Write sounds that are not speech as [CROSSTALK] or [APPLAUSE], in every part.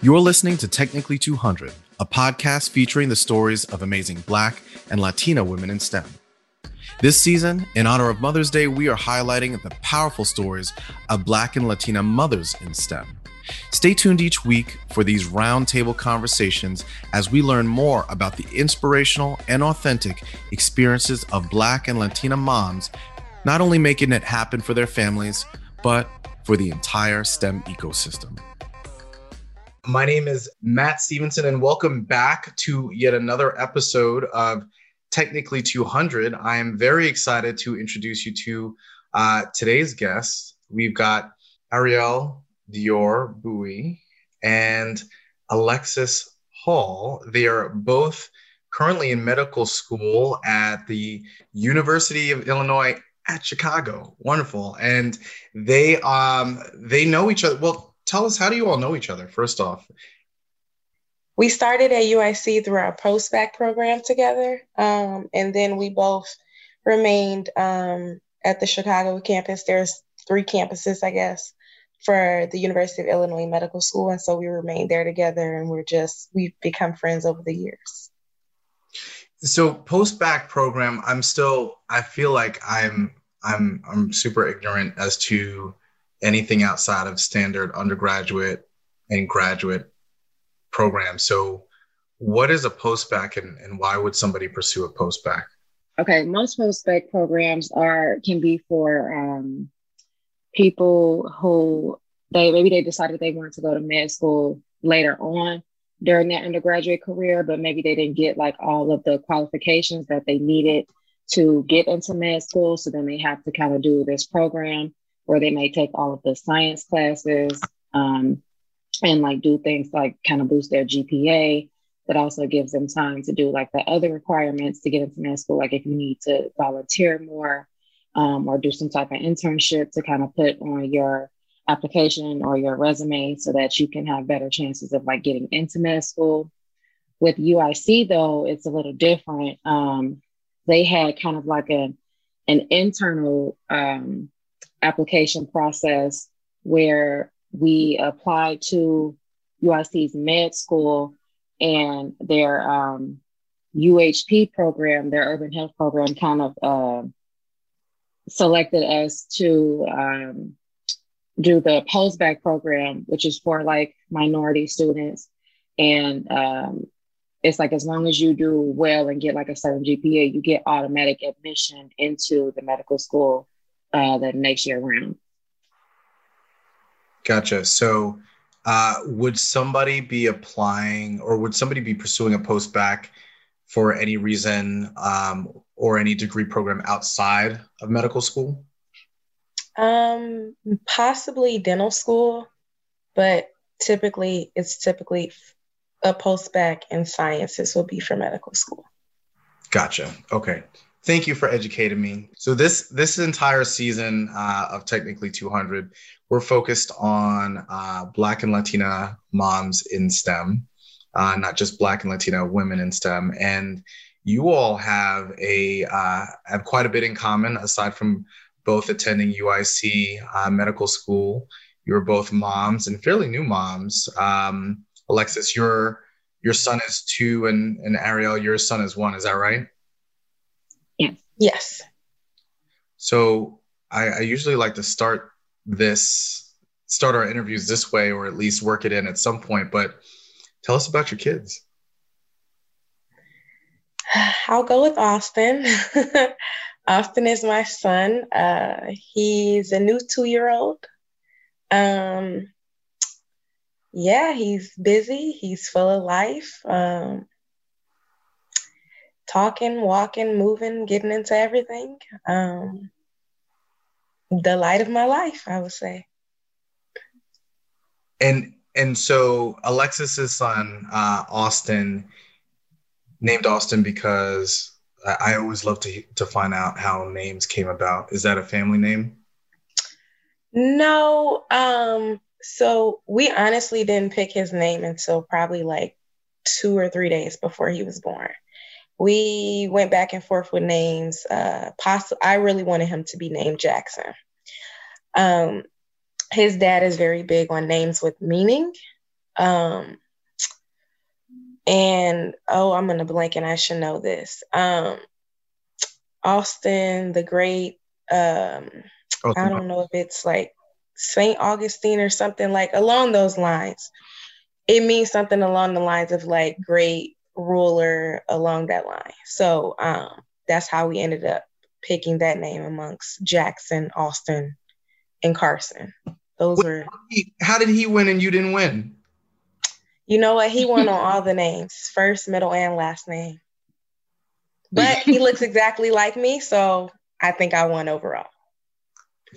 You're listening to Technically 200, a podcast featuring the stories of amazing Black and Latina women in STEM. This season, in honor of Mother's Day, we are highlighting the powerful stories of Black and Latina mothers in STEM. Stay tuned each week for these roundtable conversations as we learn more about the inspirational and authentic experiences of Black and Latina moms, not only making it happen for their families, but for the entire STEM ecosystem. My name is Matt Stevenson, and welcome back to yet another episode of Technically 200. I am very excited to introduce you to uh, today's guest. We've got Ariel Dior Bowie and Alexis Hall. They are both currently in medical school at the University of Illinois at Chicago. Wonderful. And they um they know each other. Well, tell us how do you all know each other first off? We started at uic through our post-bac program together um, and then we both remained um, at the chicago campus. There's three campuses i guess for the university of illinois medical school and so we remained there together and we're just we've become friends over the years. So post-bac program i'm still i feel like i'm i'm i'm super ignorant as to anything outside of standard undergraduate and graduate programs. So, what is a post-bac and, and why would somebody pursue a post-bac? Okay, most post-bac programs are can be for um, people who they maybe they decided they wanted to go to med school later on during their undergraduate career, but maybe they didn't get like all of the qualifications that they needed to get into med school. So then they have to kind of do this program where they may take all of the science classes um, and like do things like kind of boost their GPA. That also gives them time to do like the other requirements to get into med school, like if you need to volunteer more um, or do some type of internship to kind of put on your application or your resume so that you can have better chances of like getting into med school. With UIC though, it's a little different. Um, they had kind of like a an internal um, application process where we applied to UIC's med school and their um, UHP program, their urban health program, kind of uh, selected us to um, do the post-bac program, which is for like minority students. And um, it's like as long as you do well and get like a certain GPA, you get automatic admission into the medical school uh, the next year round. Gotcha. So, uh, would somebody be applying or would somebody be pursuing a post-bac for any reason um, or any degree program outside of medical school? Um, possibly dental school, but typically it's typically a post-bac in sciences will be for medical school. Gotcha. Okay. Thank you for educating me. So this this entire season uh, of Technically 200, we're focused on uh, Black and Latina moms in STEM, uh, not just Black and Latina women in STEM. And you all have a uh, have quite a bit in common, aside from both attending UIC uh, medical school. You're both moms and fairly new moms. Um, Alexis, your your son is two, and and Ariel, your son is one. Is that right? Yes. So I, I usually like to start this, start our interviews this way, or at least work it in at some point. But tell us about your kids. [SIGHS] I'll go with Austin. [LAUGHS] Austin is my son. Uh, he's a new two year old. Um, yeah, he's busy. He's full of life. Um, talking, walking, moving, getting into everything. Um, the light of my life, I would say. And and so Alexis's son, uh, Austin, named Austin because I, I always love to to find out how names came about. Is that a family name? No. Um, so we honestly didn't pick his name until probably like two or three days before he was born we went back and forth with names. Uh, poss- I really wanted him to be named Jackson. Um, his dad is very big on names with meaning. Um, and oh, I'm gonna blank and I should know this. Um, Austin the Great. Um, oh, I don't know if it's like Saint Augustine or something like along those lines. It means something along the lines of like great ruler along that line. So um, that's how we ended up picking that name amongst Jackson, Austin, and Carson. Those were. How did he win and you didn't win? You know what? He won on all the names, first, middle, and last name. But he [LAUGHS] looks exactly like me, so I think I won overall.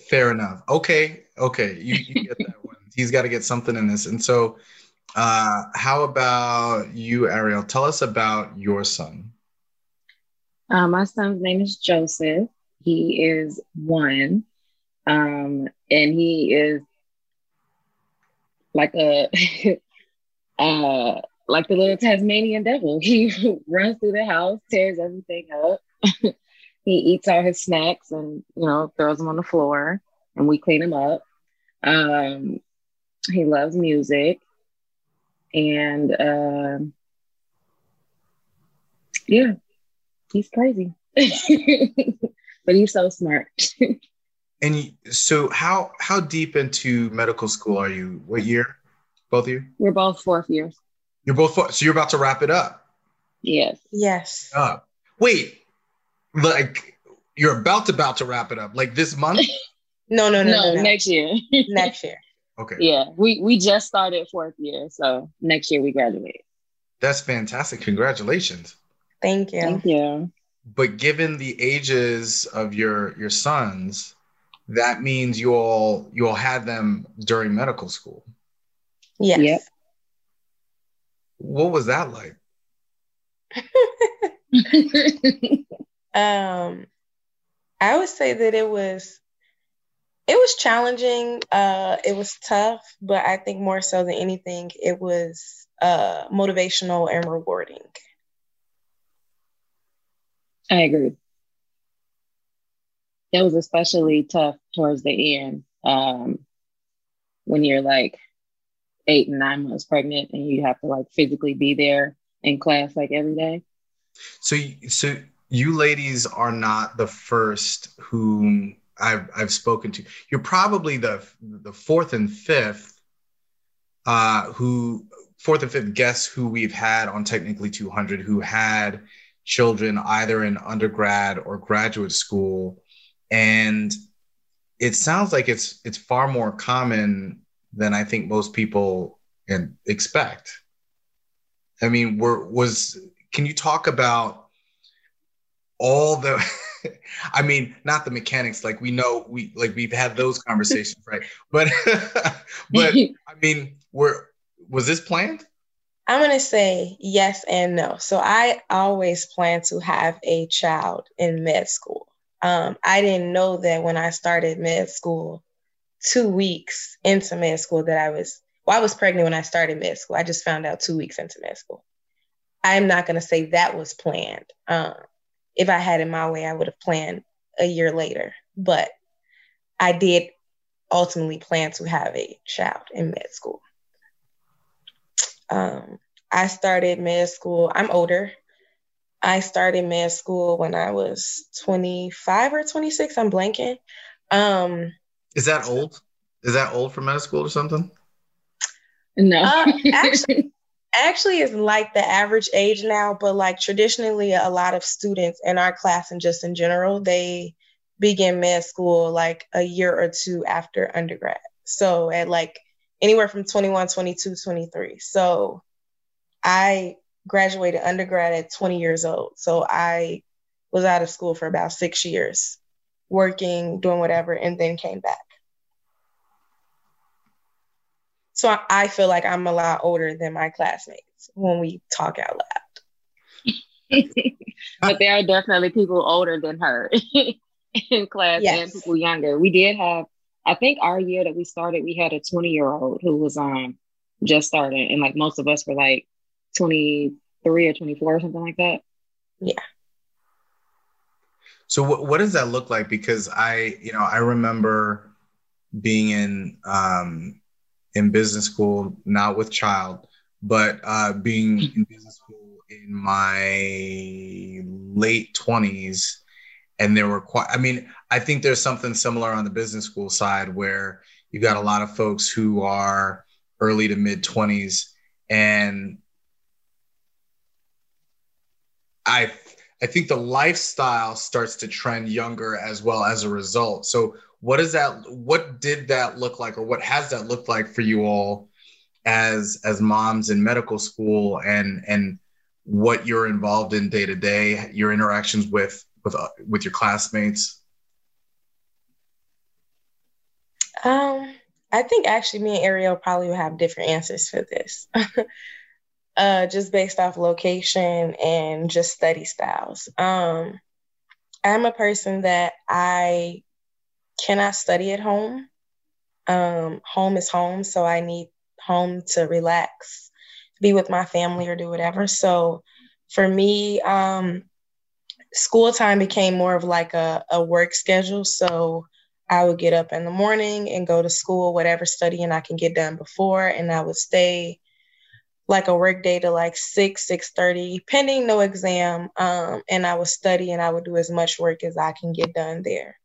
Fair enough. Okay, okay, you, you get that [LAUGHS] one. He's got to get something in this, and so. Uh, how about you, Ariel? Tell us about your son. Uh, my son's name is Joseph. He is one, um, and he is like a [LAUGHS] uh, like the little Tasmanian devil. He [LAUGHS] runs through the house, tears everything up. [LAUGHS] he eats all his snacks and you know throws them on the floor, and we clean him up. Um, he loves music, and uh, yeah, he's crazy, [LAUGHS] but he's so smart. [LAUGHS] and so, how how deep into medical school are you? What year? Both of you? We're both fourth years. You're both four, so you're about to wrap it up. Yes. Yes. Uh, wait, like you're about to about to wrap it up, like this month? [LAUGHS] no, no, no, no, no, no. next year. next year. Okay. Yeah, we we just started fourth year, so next year we graduate. That's fantastic. Congratulations. Thank you. Thank you. But given the ages of your your sons, that means you all you all had them during medical school. Yes. Yep. What was that like? [LAUGHS] [LAUGHS] um, I would say that it was it was challenging. Uh, it was tough, but I think more so than anything, it was uh, motivational and rewarding. I agree. It was especially tough towards the end um, when you're like eight and nine months pregnant and you have to like physically be there in class like every day. So, so you ladies are not the first whom I've I've spoken to. You're probably the the fourth and fifth uh, who fourth and fifth guests who we've had on Technically 200 who had children either in undergrad or graduate school, and it sounds like it's it's far more common than I think most people expect. I mean, were was can you talk about all the [LAUGHS] [LAUGHS] I mean, not the mechanics, like we know we like we've had those [LAUGHS] conversations, right? But [LAUGHS] but I mean, were was this planned? I'm gonna say yes and no. So I always plan to have a child in med school. Um, I didn't know that when I started med school two weeks into med school that I was well, I was pregnant when I started med school. I just found out two weeks into med school. I'm not gonna say that was planned. Um, if I had it my way, I would have planned a year later. But I did ultimately plan to have a child in med school. Um, I started med school, I'm older. I started med school when I was 25 or 26. I'm blanking. Um, Is that old? Is that old for med school or something? No. uh, actually, actually is like the average age now, but like traditionally, a lot of students in our class and just in general, they begin med school like a year or two after undergrad. So at like anywhere from 21, 22, 23. So I graduated undergrad at 20 years old. So I was out of school for about six years, working, doing whatever, and then came back. So I feel like I'm a lot older than my classmates when we talk out loud. [LAUGHS] but there are definitely people older than her [LAUGHS] in class yes. and people younger. We did have, I think our year that we started, we had a 20 year old who was um just starting, and like most of us were like 23 or 24 or something like that. Yeah. So what, what does that look like? Because I, you know, I remember being in um, in business school, not with child, but uh, being in business school in my late 20s. And there were quite, I mean, I think there's something similar on the business school side where you've got a lot of folks who are early to mid 20s. And I I think the lifestyle starts to trend younger as well as a result. So what is that what did that look like or what has that looked like for you all as as moms in medical school and and what you're involved in day to day, your interactions with with uh, with your classmates? Um I think actually me and Ariel probably will have different answers for this. [LAUGHS] uh, just based off location and just study styles. Um, I'm a person that I cannot study at home. Um, home is home, so I need home to relax, be with my family, or do whatever. So for me, um, school time became more of like a, a work schedule. So I would get up in the morning and go to school, whatever studying I can get done before, and I would stay like a work day to like 6 6.30 pending no exam um, and i would study and i would do as much work as i can get done there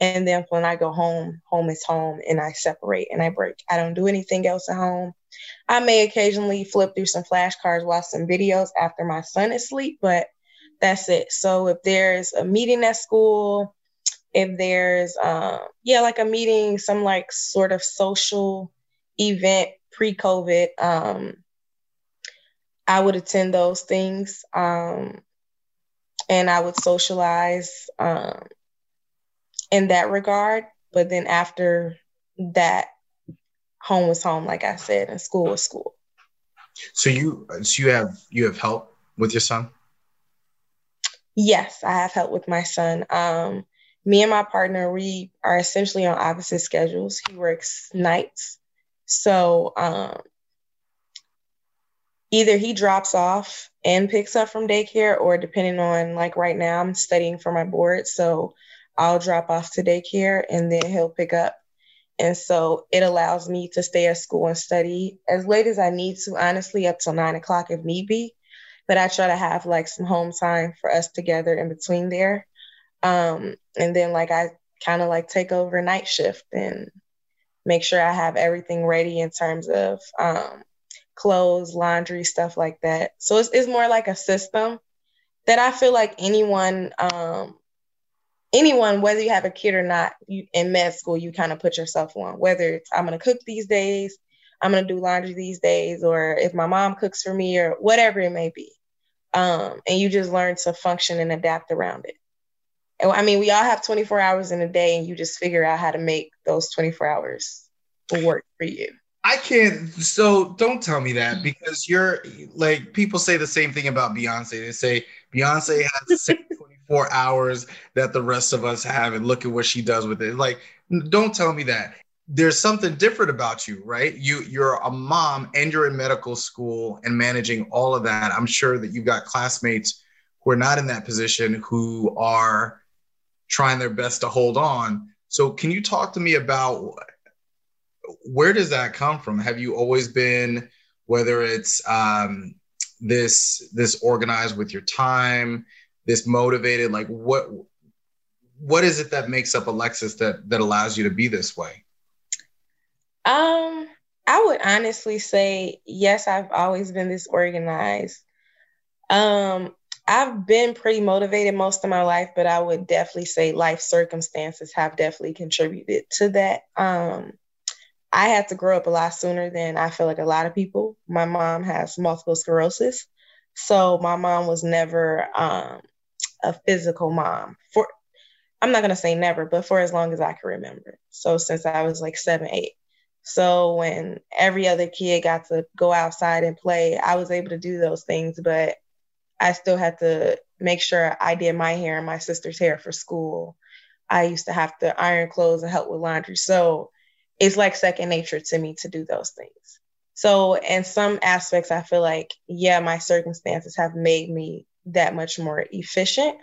and then when i go home home is home and i separate and i break. I don't do anything else at home. I may occasionally flip through some flashcards watch some videos after my son is asleep but that's it. So if there's a meeting at school if there's um, yeah like a meeting some like sort of social event pre-covid um, I would attend those things um, and I would socialize um, in that regard. But then after that, home was home, like I said, and school was school. So you, so you have you have help with your son? Yes, I have help with my son. Um, me and my partner, we are essentially on opposite schedules. He works nights, so um, either he drops off and picks up from daycare or depending on like right now i'm studying for my board so i'll drop off to daycare and then he'll pick up. And so it allows me to stay at school and study as late as i need to honestly up till nine o'clock if need be. But i try to have like some home time for us together in between there. Um, and then like i kind of like take over night shift and make sure i have everything ready in terms of um, clothes, laundry, stuff like that. So it's, it's more like a system that I feel like anyone, um, anyone, whether you have a kid or not, you in med school, you kind of put yourself on. Whether it's I'm gonna cook these days, I'm gonna do laundry these days, or if my mom cooks for me, or whatever it may be, um, and you just learn to function and adapt around it. And, I mean, we all have 24 hours in a day, and you just figure out how to make those 24 hours work for you. I can't. So don't tell me that hmm. because you're like people say the same thing about Beyonce. They say Beyonce has [LAUGHS] 24 hours that the rest of us have, and look at what she does with it. Like, don't tell me that. There's something different about you, right? You you're a mom and you're in medical school and managing all of that. I'm sure that you've got classmates who are not in that position who are trying their best to hold on. So, can you talk to me about where does that come from? Have you always been, whether it's um, this this organized with your time, this motivated? Like what what is it that makes up Alexis that that allows you to be this way? Um, I would honestly say yes. I've always been this organized. Um, I've been pretty motivated most of my life, but I would definitely say life circumstances have definitely contributed to that. Um, I had to grow up a lot sooner than I feel like a lot of people. My mom has multiple sclerosis. So my mom was never um, a physical mom for, I'm not going to say never, but for as long as I can remember. So since I was like seven, eight. So when every other kid got to go outside and play, I was able to do those things, but I still had to make sure I did my hair and my sister's hair for school. I used to have to iron clothes and help with laundry. So it's like second nature to me to do those things. So, in some aspects, I feel like, yeah, my circumstances have made me that much more efficient.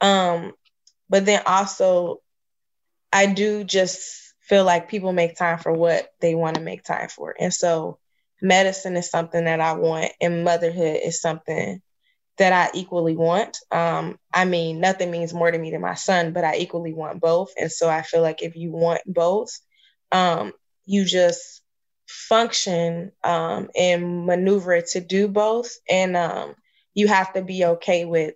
Um, but then also, I do just feel like people make time for what they want to make time for. And so medicine is something that I want, and motherhood is something that I equally want. Um, I mean, nothing means more to me than my son, but I equally want both. And so I feel like if you want both, um, you just function um, and maneuver to do both. And um, you have to be okay with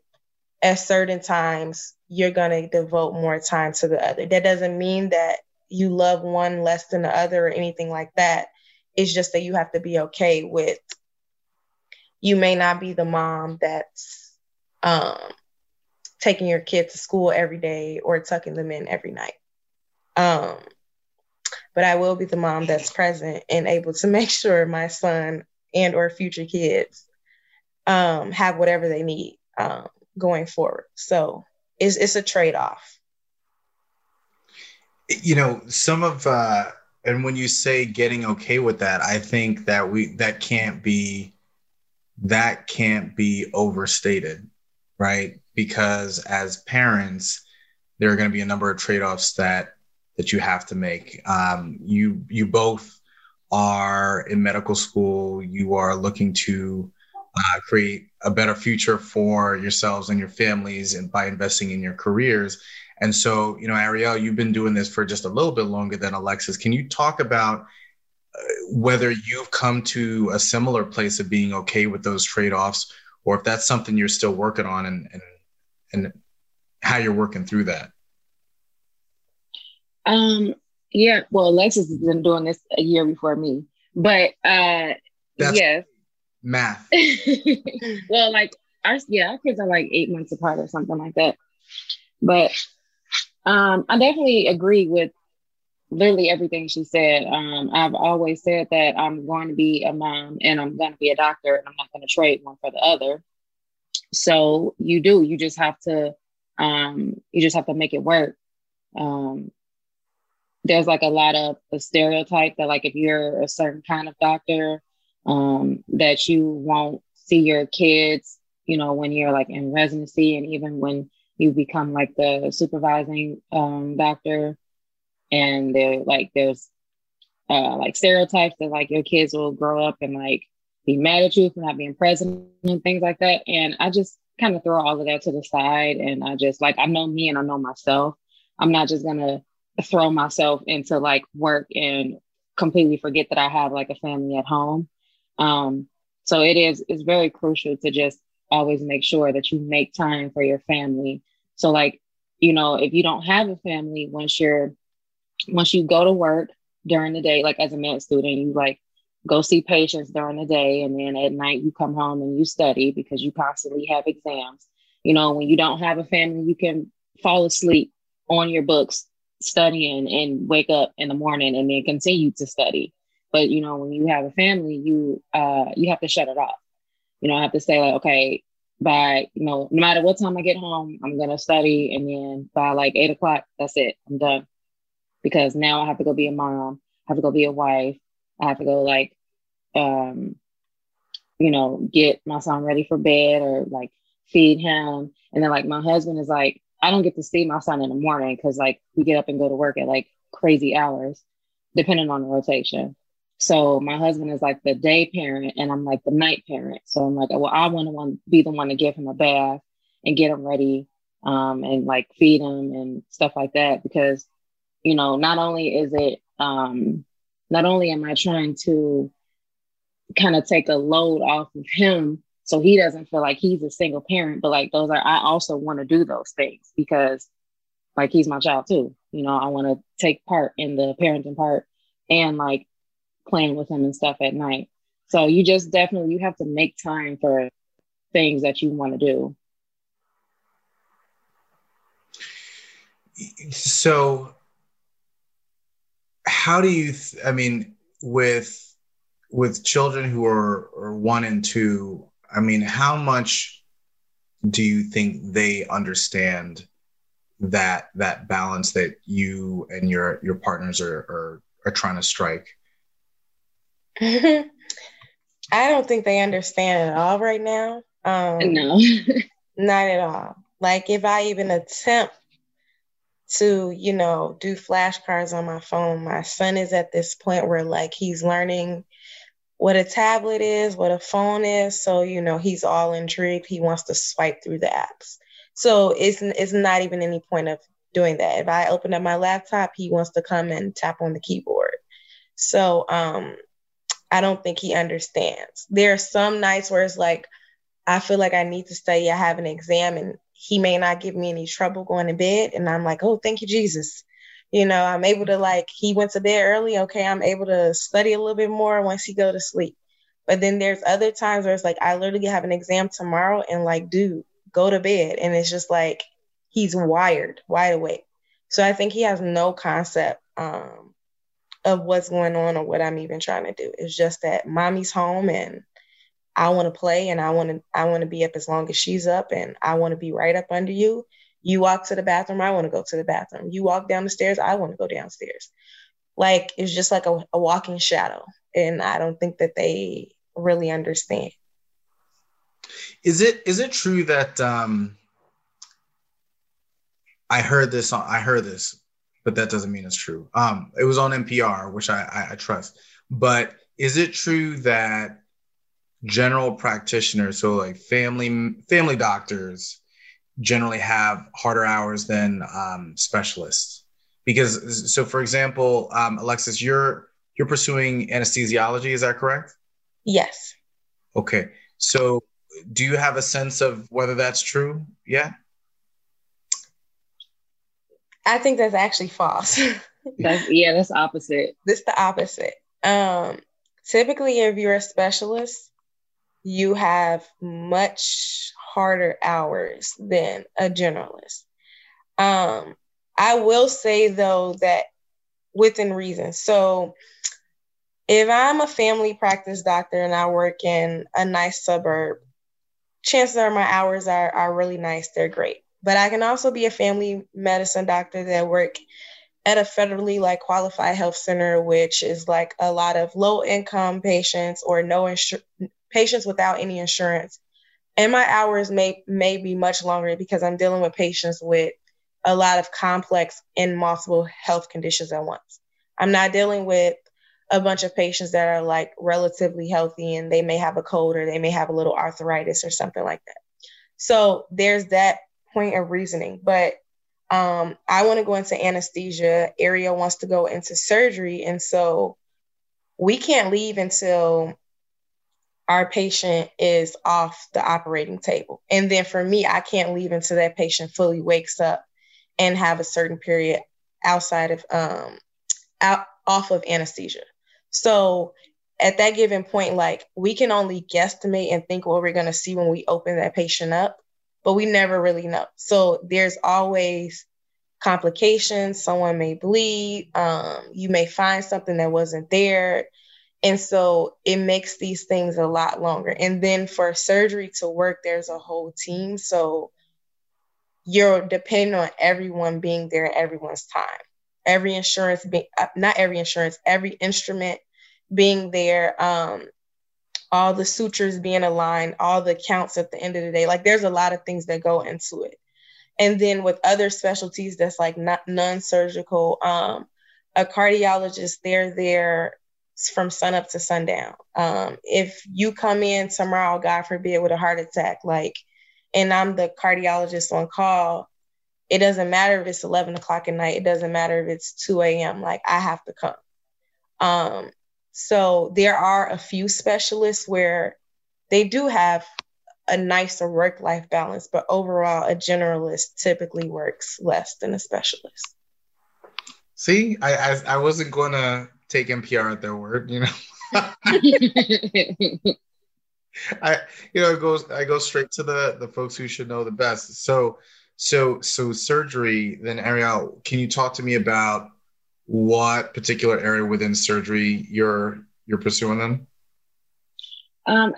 at certain times you're going to devote more time to the other. That doesn't mean that you love one less than the other or anything like that. It's just that you have to be okay with you may not be the mom that's um, taking your kid to school every day or tucking them in every night. Um, but I will be the mom that's present and able to [LAUGHS] make sure my son and or future kids um, have whatever they need um, going forward. So it's, it's a trade off. You know, some of uh, and when you say getting okay with that, I think that we that can't be that can't be overstated, right? Because as parents, there are going to be a number of trade-offs that that you have to make. Um, you you both are in medical school. You are looking to uh, create a better future for yourselves and your families, and by investing in your careers. And so, you know, Ariel, you've been doing this for just a little bit longer than Alexis. Can you talk about uh, whether you've come to a similar place of being okay with those trade-offs, or if that's something you're still working on, and and and how you're working through that? Um, yeah, well, Alexis has been doing this a year before me, but uh, That's yes, math. [LAUGHS] well, like our yeah, our kids are like eight months apart or something like that. But um, I definitely agree with literally everything she said. Um, I've always said that I'm going to be a mom and I'm going to be a doctor, and I'm not going to trade one for the other. So you do. You just have to. Um, you just have to make it work. Um, there's like a lot of a stereotype that like if you're a certain kind of doctor, um, that you won't see your kids, you know, when you're like in residency and even when you become like the supervising um, doctor. And they're like there's uh, like stereotypes that like your kids will grow up and like be mad at you for not being present and things like that. And I just kind of throw all of that to the side and I just like I know me and I know myself. I'm not just gonna throw myself into like work and completely forget that I have like a family at home. Um, so it is it's very crucial to just always make sure that you make time for your family. So like, you know, if you don't have a family, once you're once you go to work during the day, like as a med student, you like go see patients during the day and then at night you come home and you study because you constantly have exams. You know, when you don't have a family, you can fall asleep on your books studying and wake up in the morning and then continue to study. But you know, when you have a family, you uh you have to shut it off. You know, I have to say like, okay, by you know, no matter what time I get home, I'm gonna study, and then by like eight o'clock, that's it. I'm done because now I have to go be a mom. I have to go be a wife. I have to go like, um, you know, get my son ready for bed or like feed him, and then like my husband is like, I don't get to see my son in the morning because like we get up and go to work at like crazy hours, depending on the rotation. So my husband is like the day parent and I'm like the night parent. So I'm like, well, I want to be the one to give him a bath and get him ready um, and like feed him and stuff like that. Because, you know, not only is it, um, not only am I trying to kind of take a load off of him so he doesn't feel like he's a single parent, but like those are, I also want to do those things because like he's my child too. You know, I want to take part in the parenting part and like playing with him and stuff at night. So you just definitely you have to make time for things that you want to do. So how do you th- I mean with with children who are, are one and two, I mean, how much do you think they understand that that balance that you and your your partners are are, are trying to strike? [LAUGHS] I don't think they understand at all right now. Um, no, [LAUGHS] not at all. Like if I even attempt to, you know, do flashcards on my phone. My son is at this point where like he's learning what a tablet is, what a phone is. So, you know, he's all intrigued. He wants to swipe through the apps. So it's it's not even any point of doing that. If I open up my laptop, he wants to come and tap on the keyboard. So um I don't think he understands. There are some nights where it's like, I feel like I need to study, I have an exam, and he may not give me any trouble going to bed. And I'm like, oh, thank you, Jesus. You know, I'm able to like, he went to bed early. Okay, I'm able to study a little bit more once he go to sleep. But then there's other times where it's like, I literally have an exam tomorrow and like, dude, go to bed. And it's just like, he's wired, wide awake. So I think he has no concept um, of what's going on or what I'm even trying to do. It's just that mommy's home and I want to play and I want to I want to be up as long as she's up and I want to be right up under you. You walk to the bathroom, I want to go to the bathroom. You walk down the stairs, I want to go downstairs. Like it's just like a, a walking shadow. And I don't think that they really understand. Is it is it true that um I heard this on I heard this but that doesn't mean it's true. Um, it was on NPR, which I, I, I trust. But is it true that general practitioners, so like family family doctors, generally have harder hours than um, specialists? Because so, for example, um, Alexis, you're you're pursuing anesthesiology. Is that correct? Yes. Okay. So, do you have a sense of whether that's true yet? I think that's actually false. [LAUGHS] that's, yeah, that's opposite. This the opposite. Um, typically, if you're a specialist, you have much harder hours than a generalist. Um, I will say though that within reason. So if I'm a family practice doctor and I work in a nice suburb, chances are my hours are, are really nice. They're great. But I can also be a family medicine doctor that work at a federally like qualified health center, which is like a lot of low income patients or no insurance patients without any insurance. And my hours may may be much longer because I'm dealing with patients with a lot of complex and multiple health conditions at once. I'm not dealing with a bunch of patients that are like relatively healthy and they may have a cold or they may have a little arthritis or something like that. So there's that point of reasoning. But um, I want to go into anesthesia. Ariel wants to go into surgery. And so we can't leave until our patient is off the operating table. And then for me, I can't leave until that patient fully wakes up and have a certain period outside of um out off of anesthesia. So at that given point, like we can only guesstimate and think what we're gonna see when we open that patient up but we never really know. So there's always complications. Someone may bleed. Um, you may find something that wasn't there. And so it makes these things a lot longer. And then for surgery to work, there's a whole team. So you're depending on everyone being there at everyone's time. Every insurance, being, uh, not every insurance, every instrument being there. Um, all the sutures being aligned, all the counts at the end of the day. Like there's a lot of things that go into it. And then with other specialties that's like non-surgical, um, a cardiologist, they're there from sun up to sundown. Um, if you come in tomorrow, God forbid, with a heart attack, like, and I'm the cardiologist on call, it doesn't matter if it's 11 o'clock at night. It doesn't matter if it's 2 a.m. Like I have to come. Um, so there are a few specialists where they do have a nicer work life balance, but overall, a generalist typically works less than a specialist. See, I I, I wasn't going to take NPR at their word, you know. [LAUGHS] I you know it goes I go straight to the the folks who should know the best. So so so surgery. Then Ariel, can you talk to me about what particular area within surgery you're you're pursuing then? Um,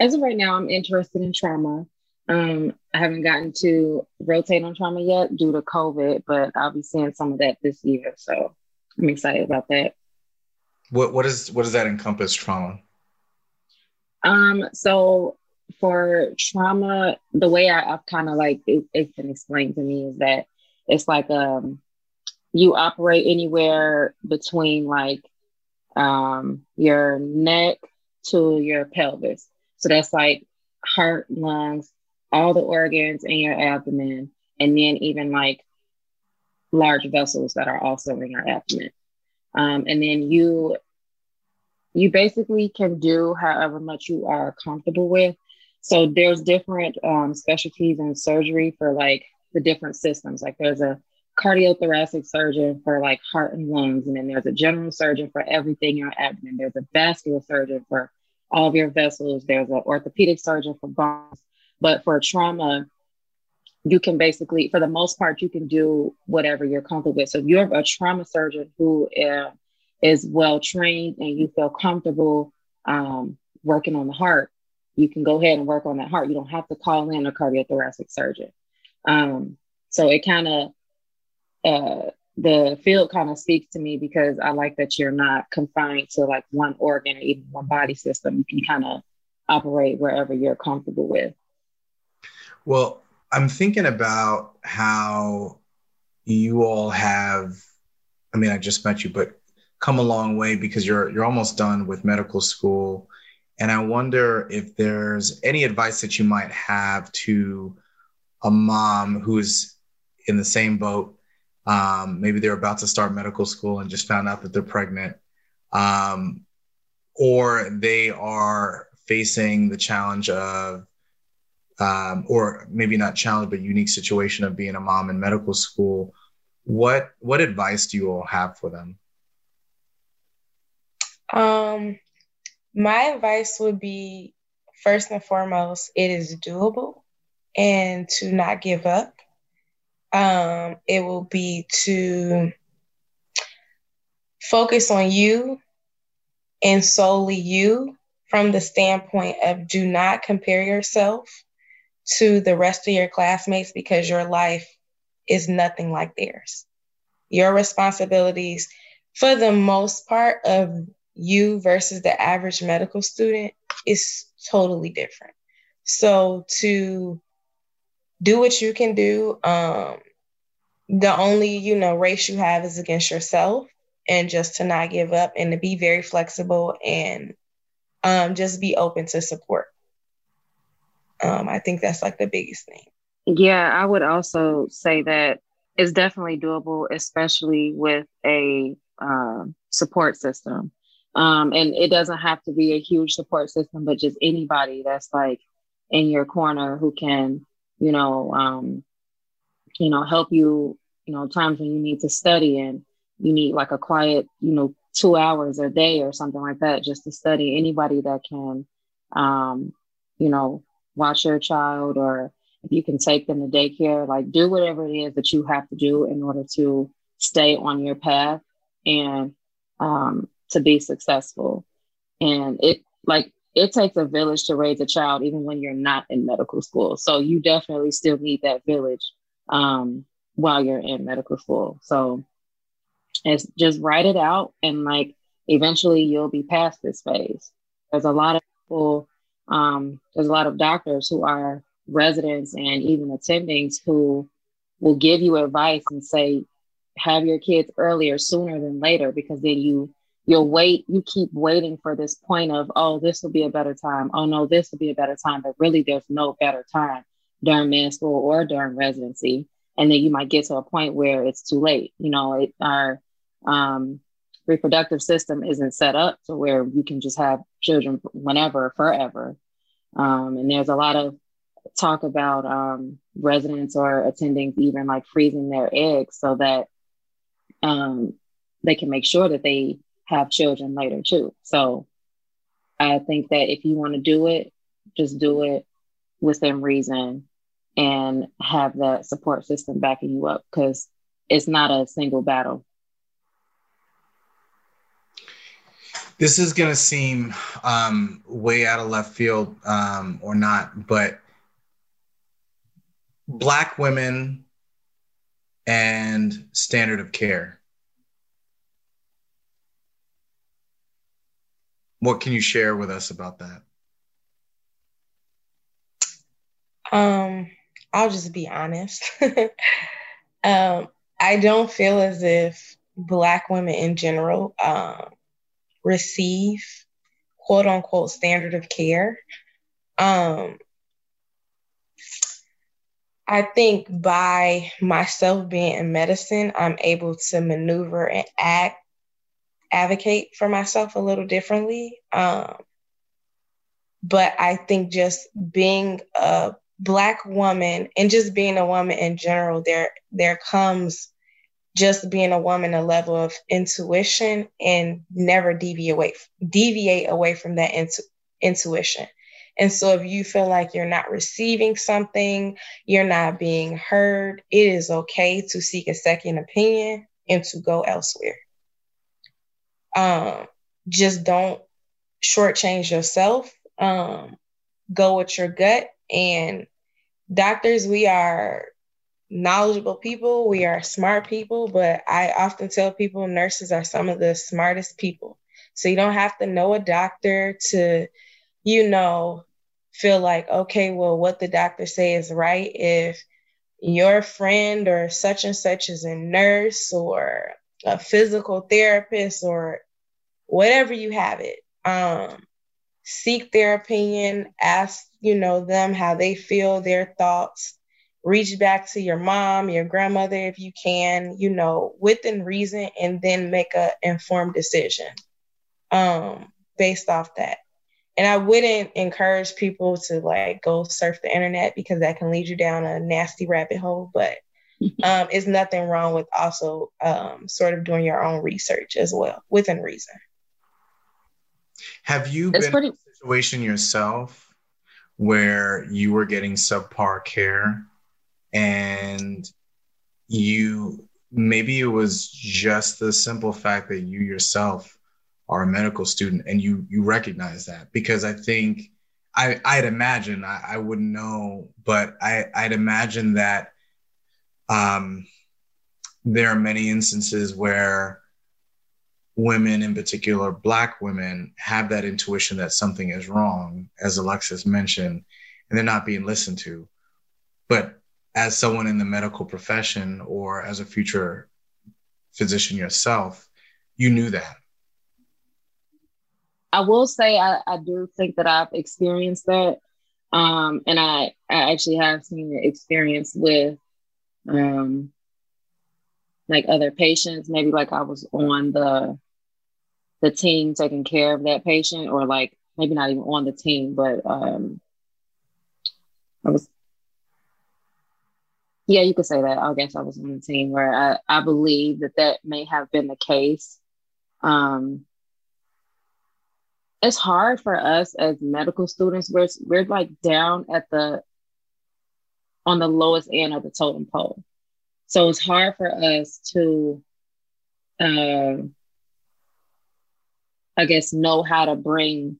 as of right now, I'm interested in trauma. Um, I haven't gotten to rotate on trauma yet due to COVID, but I'll be seeing some of that this year. So I'm excited about that. What what is what does that encompass trauma? Um, so for trauma, the way I, have kind of like it, it's been explained to me is that it's like um you operate anywhere between like um, your neck to your pelvis. So that's like heart, lungs, all the organs in your abdomen, and then even like large vessels that are also in your abdomen. Um, and then you you basically can do however much you are comfortable with. So there's different um, specialties in surgery for like the different systems. Like there's a cardiothoracic surgeon for like heart and lungs, and then there's a general surgeon for everything in your abdomen. There's a vascular surgeon for all of your vessels. There's an orthopedic surgeon for bones. But for trauma, you can basically, for the most part, you can do whatever you're comfortable with. So if you're a trauma surgeon who uh, is well trained and you feel comfortable um, working on the heart, you can go ahead and work on that heart. You don't have to call in a cardiothoracic surgeon. Um, so it kind of, uh, the field kind of speaks to me because I like that you're not confined to like one organ or even one body system. You can kind of operate wherever you're comfortable with. Well, I'm thinking about how you all have, I mean, I just met you, but come a long way because you're you're almost done with medical school. And I wonder if there's any advice that you might have to a mom who's in the same boat. Um, maybe they're about to start medical school and just found out that they're pregnant. Um, or they are facing the challenge of, um, or maybe not challenge, but unique situation of being a mom in medical school. What what advice do you all have for them? Um, my advice would be first and foremost, it is doable and to not give up. Um, it will be to focus on you and solely you from the standpoint of do not compare yourself to the rest of your classmates because your life is nothing like theirs. Your responsibilities, for the most part, of you versus the average medical student is totally different. So to do what you can do, um, the only you know race you have is against yourself, and just to not give up and to be very flexible and um, just be open to support. Um, I think that's like the biggest thing. Yeah, I would also say that it's definitely doable, especially with a uh, support system. Um, and it doesn't have to be a huge support system, but just anybody that's like in your corner who can, you know, um, you know, help you, you know, times when you need to study and you need like a quiet, you know, two hours a day or something like that just to study. Anybody that can, um, you know, watch your child or if you can take them to daycare, like do whatever it is that you have to do in order to stay on your path and um, to be successful. And it like it takes a village to raise a child, even when you're not in medical school. So you definitely still need that village um, while you're in medical school. So it's just write it out and like eventually you'll be past this phase. There's a lot of people, um, there's a lot of doctors who are residents and even attendings who will give you advice and say, have your kids earlier sooner than later because then you you'll wait, you keep waiting for this point of, oh, this will be a better time. Oh, no, this will be a better time. But really, there's no better time during med school or during residency. And then you might get to a point where it's too late. You know, it, our um, reproductive system isn't set up to where you can just have children whenever, forever. Um, and there's a lot of talk about um, residents or attendings even like freezing their eggs so that um, they can make sure that they have children later too. So I think that if you want to do it, just do it within reason and have that support system backing you up because it's not a single battle. This is going to seem um, way out of left field um, or not, but Black women and standard of care. What can you share with us about that? Um, I'll just be honest. [LAUGHS] um, I don't feel as if Black women in general um, receive quote unquote standard of care. Um, I think by myself being in medicine, I'm able to maneuver and act, advocate for myself a little differently. Um, but I think just being a black woman and just being a woman in general, there there comes just being a woman a level of intuition and never deviate away deviate away from that intu- intuition. And so if you feel like you're not receiving something, you're not being heard, it is okay to seek a second opinion and to go elsewhere. Um, just don't shortchange yourself. Um, go with your gut. And doctors, we are knowledgeable people, we are smart people, but I often tell people nurses are some of the smartest people. So you don't have to know a doctor to you know, feel like, okay, well, what the doctor say is right. If your friend or such and such is a nurse or a physical therapist or whatever you have it, um, seek their opinion, ask, you know, them how they feel, their thoughts, reach back to your mom, your grandmother if you can, you know, within reason, and then make a informed decision um, based off that and I wouldn't encourage people to like go surf the internet because that can lead you down a nasty rabbit hole. But [LAUGHS] um, it's nothing wrong with also um, sort of doing your own research as well within reason. Have you it's been pretty- in a situation yourself where you were getting subpar care and you maybe it was just the simple fact that you yourself are a medical student and you you recognize that because I think I I'd imagine I, I wouldn't know, but I I'd imagine that um, there are many instances where women, in particular Black women, have that intuition that something is wrong, as Alexis mentioned, and they're not being listened to. But as someone in the medical profession or as a future physician yourself, you knew that I will say I, I do think that I've experienced that. Um, and I, I actually have seen the experience with um, like other patients. Maybe like I was on the the team taking care of that patient, or like maybe not even on the team, but um, I was yeah, you could say that. I guess I was on the team where I, I believe that that may have been the case. Um, it's hard for us as medical students. We're we're like down at the on the lowest end of the totem pole. So it's hard for us to uh, I guess know how to bring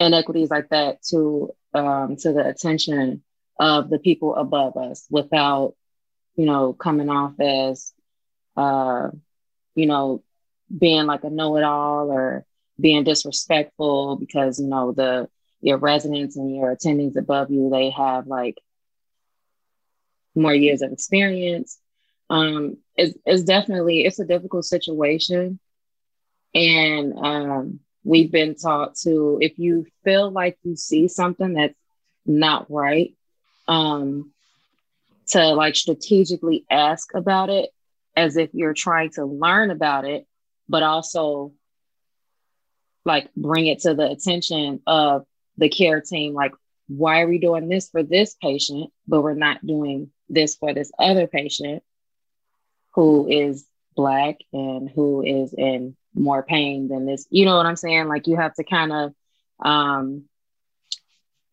inequities like that to um, to the attention of the people above us without, you know, coming off as uh, you know, being like a know-it-all or being disrespectful because you know the your residents and your attendings above you they have like more years of experience. Um it's, it's definitely it's a difficult situation. And um we've been taught to if you feel like you see something that's not right um to like strategically ask about it as if you're trying to learn about it but also like bring it to the attention of the care team like why are we doing this for this patient but we're not doing this for this other patient who is black and who is in more pain than this. You know what i'm saying? Like you have to kind of um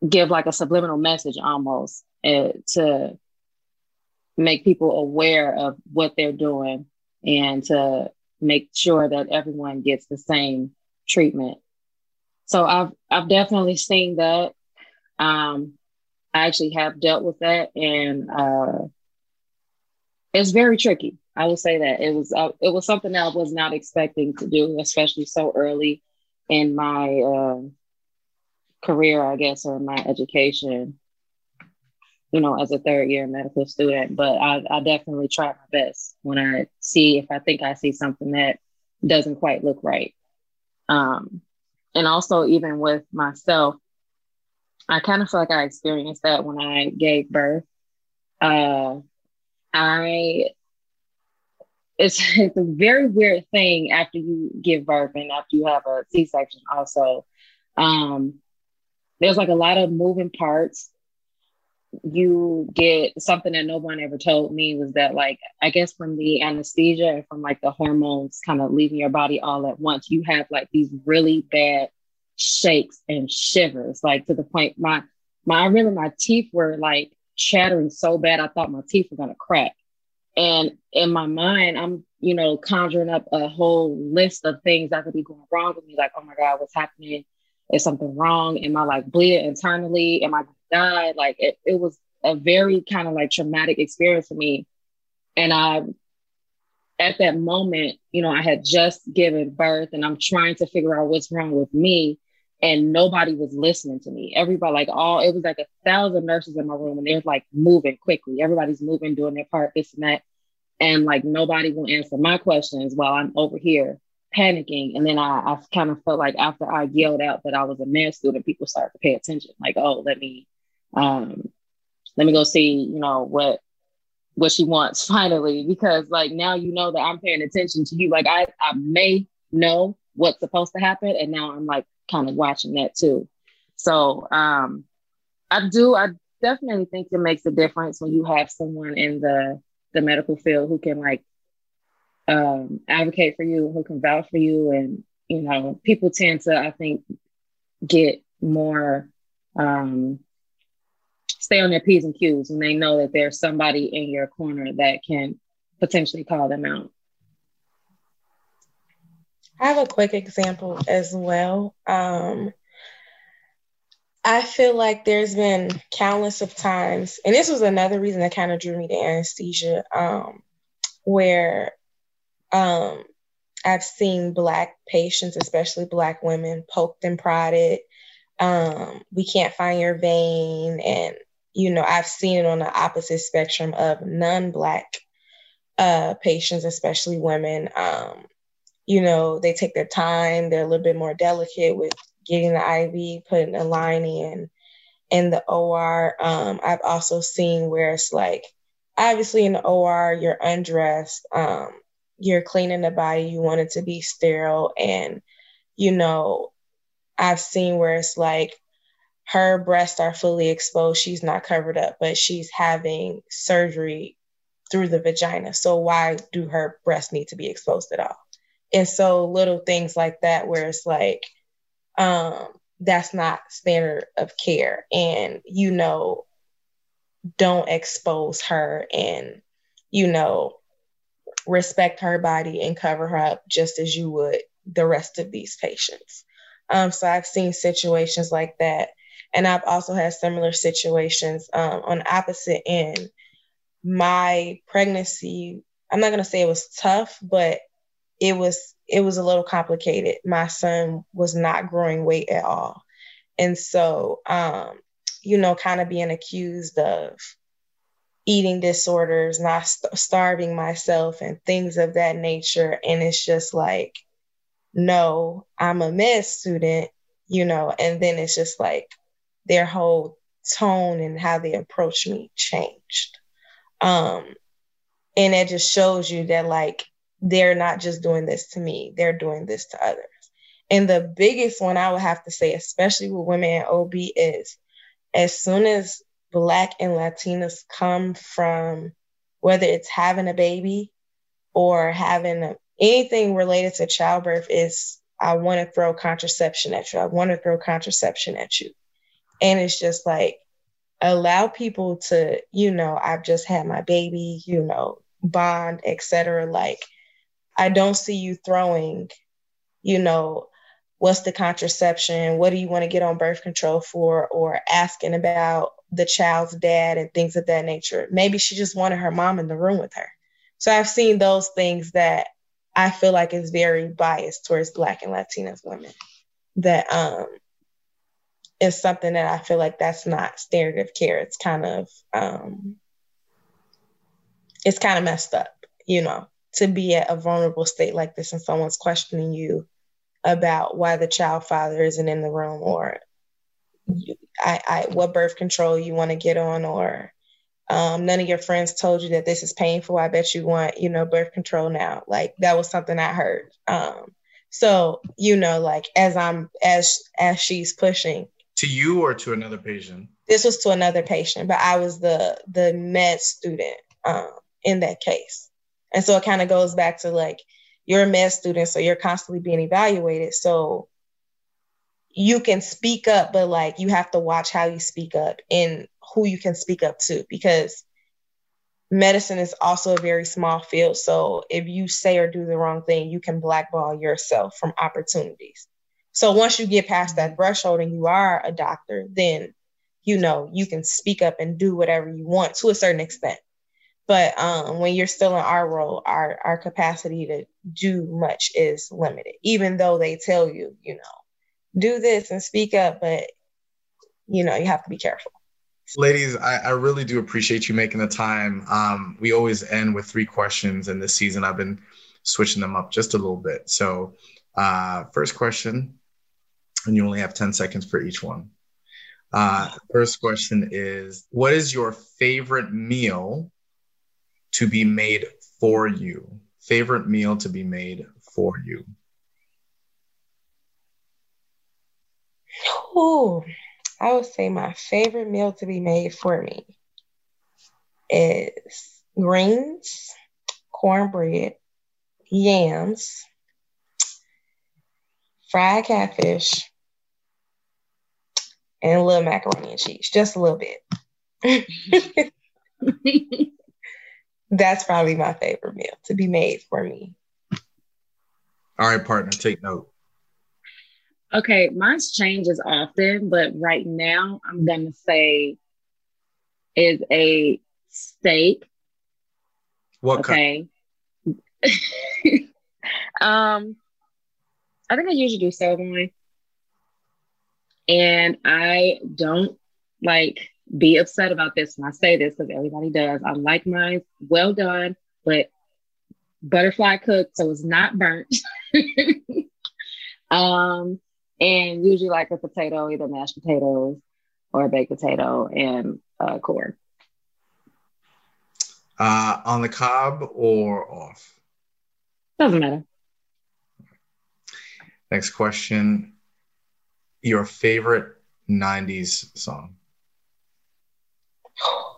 give like a subliminal message almost uh, to make people aware of what they're doing and to make sure that everyone gets the same treatment. So I've I've definitely seen that. Um, I actually have dealt with that, and uh, it's very tricky. I will say that it was uh, it was something that I was not expecting to do, especially so early in my uh, career, I guess, or my education. you know, as a third year medical student. But I, I definitely try my best when I see if I think I see something that doesn't quite look right. Um, and also, even with myself, I kind of feel like I experienced that when I gave birth. Uh, I it's [LAUGHS] it's a very weird thing after you give birth and after you have a C-section. Also, um, there's like a lot of moving parts. You get something that no one ever told me was that like i guess from the anesthesia and from like the hormones kind of leaving your body all at once you have like these really bad shakes and shivers like to the point my my remember my teeth were like chattering so bad i thought my teeth were going to crack. And in my mind i'm you know conjuring up a whole list of things that could be going wrong with me like oh my god what's happening is something wrong am i like bleeding internally am i died. Like it, it was a very kind of like traumatic experience for me. And I, at that moment, you know, I had just given birth and I'm trying to figure out what's wrong with me. And nobody was listening to me. Everybody, like all, it was like a thousand nurses in my room and they're like moving quickly. Everybody's moving, doing their part, this and that. And like nobody will answer my questions while I'm over here panicking. And then I, I kind of felt like after I yelled out that I was a med student, people started to pay attention. Like, oh, let me um, let me go see, you know, what what she wants [LAUGHS] finally, because like now you know that I'm paying attention to you. Like I, I may know what's supposed to happen, and now I'm like kind of watching that too. So um, I do, I definitely think it makes a difference when you have someone in the the medical field who can like um, advocate for you, who can vouch for you, and you know, people tend to, I think, get more um, stay on their P's and Q's when they know that there's somebody in your corner that can potentially call them out. I have a quick example as well. Um, I feel like there's been countless of times, and this was another reason that kind of drew me to anesthesia, um, where um, I've seen Black patients, especially Black women, poked and prodded. Um, we can't find your vein, and you know, I've seen it on the opposite spectrum of non-black uh, patients, especially women. Um, you know, they take their time. They're a little bit more delicate with getting the IV, putting the line in, in the OR. Um, I've also seen where it's like, obviously in the OR, you're undressed, um, you're cleaning the body, you want it to be sterile, and you know, I've seen where it's like her breasts are fully exposed. She's not covered up, but she's having surgery through the vagina. So why do her breasts need to be exposed at all? And so little things like that where it's like, um, that's not standard of care. And you know, don't expose her and, you know, respect her body and cover her up just as you would the rest of these patients. Um, so I've seen situations like that and I've also had similar situations um, on opposite end. My pregnancy, I'm not gonna say it was tough, but it was it was a little complicated. My son was not growing weight at all. And so um, you know, kind of being accused of eating disorders, not st- starving myself, and things of that nature. And it's just like, no, I'm a med student, you know, and then it's just like, their whole tone and how they approach me changed. Um, and it just shows you that like they're not just doing this to me, they're doing this to others. And the biggest one I would have to say, especially with women in OB, is as soon as Black and Latinas come from whether it's having a baby or having a, anything related to childbirth, is I want to throw contraception at you. I want to throw contraception at you. And it's just like, allow people to, you know, I've just had my baby, you know, bond, etc. Like, I don't see you throwing, you know, what's the contraception? What do you want to get on birth control for? Or asking about the child's dad and things of that nature. Maybe she just wanted her mom in the room with her. So I've seen those things that I feel like is very biased towards Black and Latinas women that um, is something that I feel like that's not standard of care. It's kind of um, it's kind of messed up, you know, to be at a vulnerable state like this and someone's questioning you about why the child father isn't in the room or I, I what birth control you want to get on or um, none of your friends told you that this is painful. I bet you want, you know, birth control now. Like that was something I heard. Um, so, you know, like as I'm as as she's pushing. To you or to another patient? This was to another patient, but I was the the med student um, in that case. And so it kind of goes back to like you're a med student, so you're constantly being evaluated. So you can speak up, but like you have to watch how you speak up and who you can speak up to because medicine is also a very small field. So if you say or do the wrong thing, you can blackball yourself from opportunities. So once you get past that threshold and you are a doctor, then you know you can speak up and do whatever you want to a certain extent. But um, when you're still in our role, our our capacity to do much is limited. Even though they tell you, you know, do this and speak up, but you know you have to be careful. Ladies, I, I, really do appreciate you making the time. Um, we always end with three questions, and this season I've been switching them up just a little bit. So, uh, first question, and you only have 10 seconds for each one. Uh, first question is What is your favorite meal to be made for you? Favorite meal to be made for you? Oh, I would say my favorite meal to be made for me is greens, cornbread, yams, fried catfish, and a little macaroni and cheese, just a little bit. [LAUGHS] That's probably my favorite meal to be made for me. All right, partner, take note. Okay, mine changes often, but right now I'm gonna say is a steak. What okay. [LAUGHS] um, I think I usually do sirloin, and I don't like be upset about this when I say this because everybody does. I like mine well done, but butterfly cooked, so it's not burnt. [LAUGHS] um, and usually like a potato, either mashed potatoes or a baked potato and uh, corn. Uh, on the cob or off? Doesn't matter. Next question. Your favorite 90s song? [GASPS]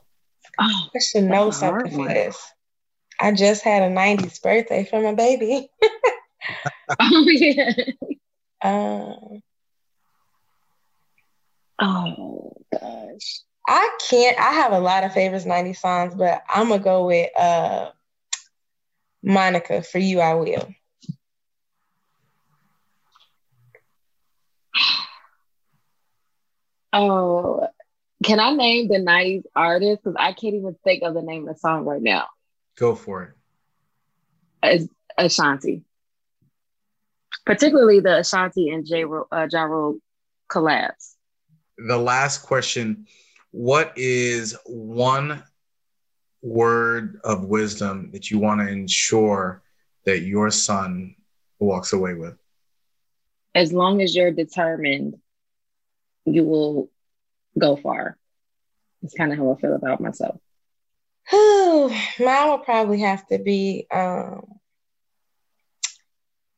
Oh, I should know something for this. I just had a 90s birthday for my baby. [LAUGHS] oh, yeah. [LAUGHS] Um, oh gosh, I can't. I have a lot of favorites '90s songs, but I'm gonna go with uh, Monica. For you, I will. [SIGHS] Oh, can I name the '90s artist? Because I can't even think of the name of the song right now. Go for it. It's Ashanti particularly the Ashanti and J. Uh, Ja Rule collabs. The last question: What is one word of wisdom that you want to ensure that your son walks away with? As long as you're determined, you will go far. It's kind of how I feel about myself. [SIGHS] Mine would probably have to be um,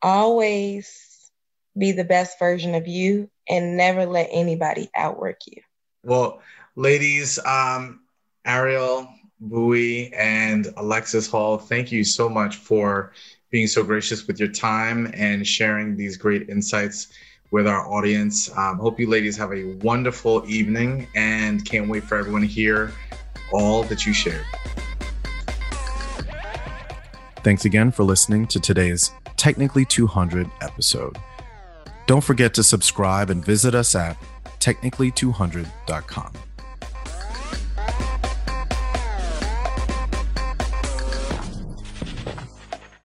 always be the best version of you and never let anybody outwork you. Well, ladies, um, Ariel, Bowie, and Alexis Hall, thank you so much for being so gracious with your time and sharing these great insights with our audience. Um, hope you ladies have a wonderful evening and can't wait for everyone to hear all that you shared. Thanks again for listening to today's Technically 200 episode. Don't forget to subscribe and visit us at technically200.com.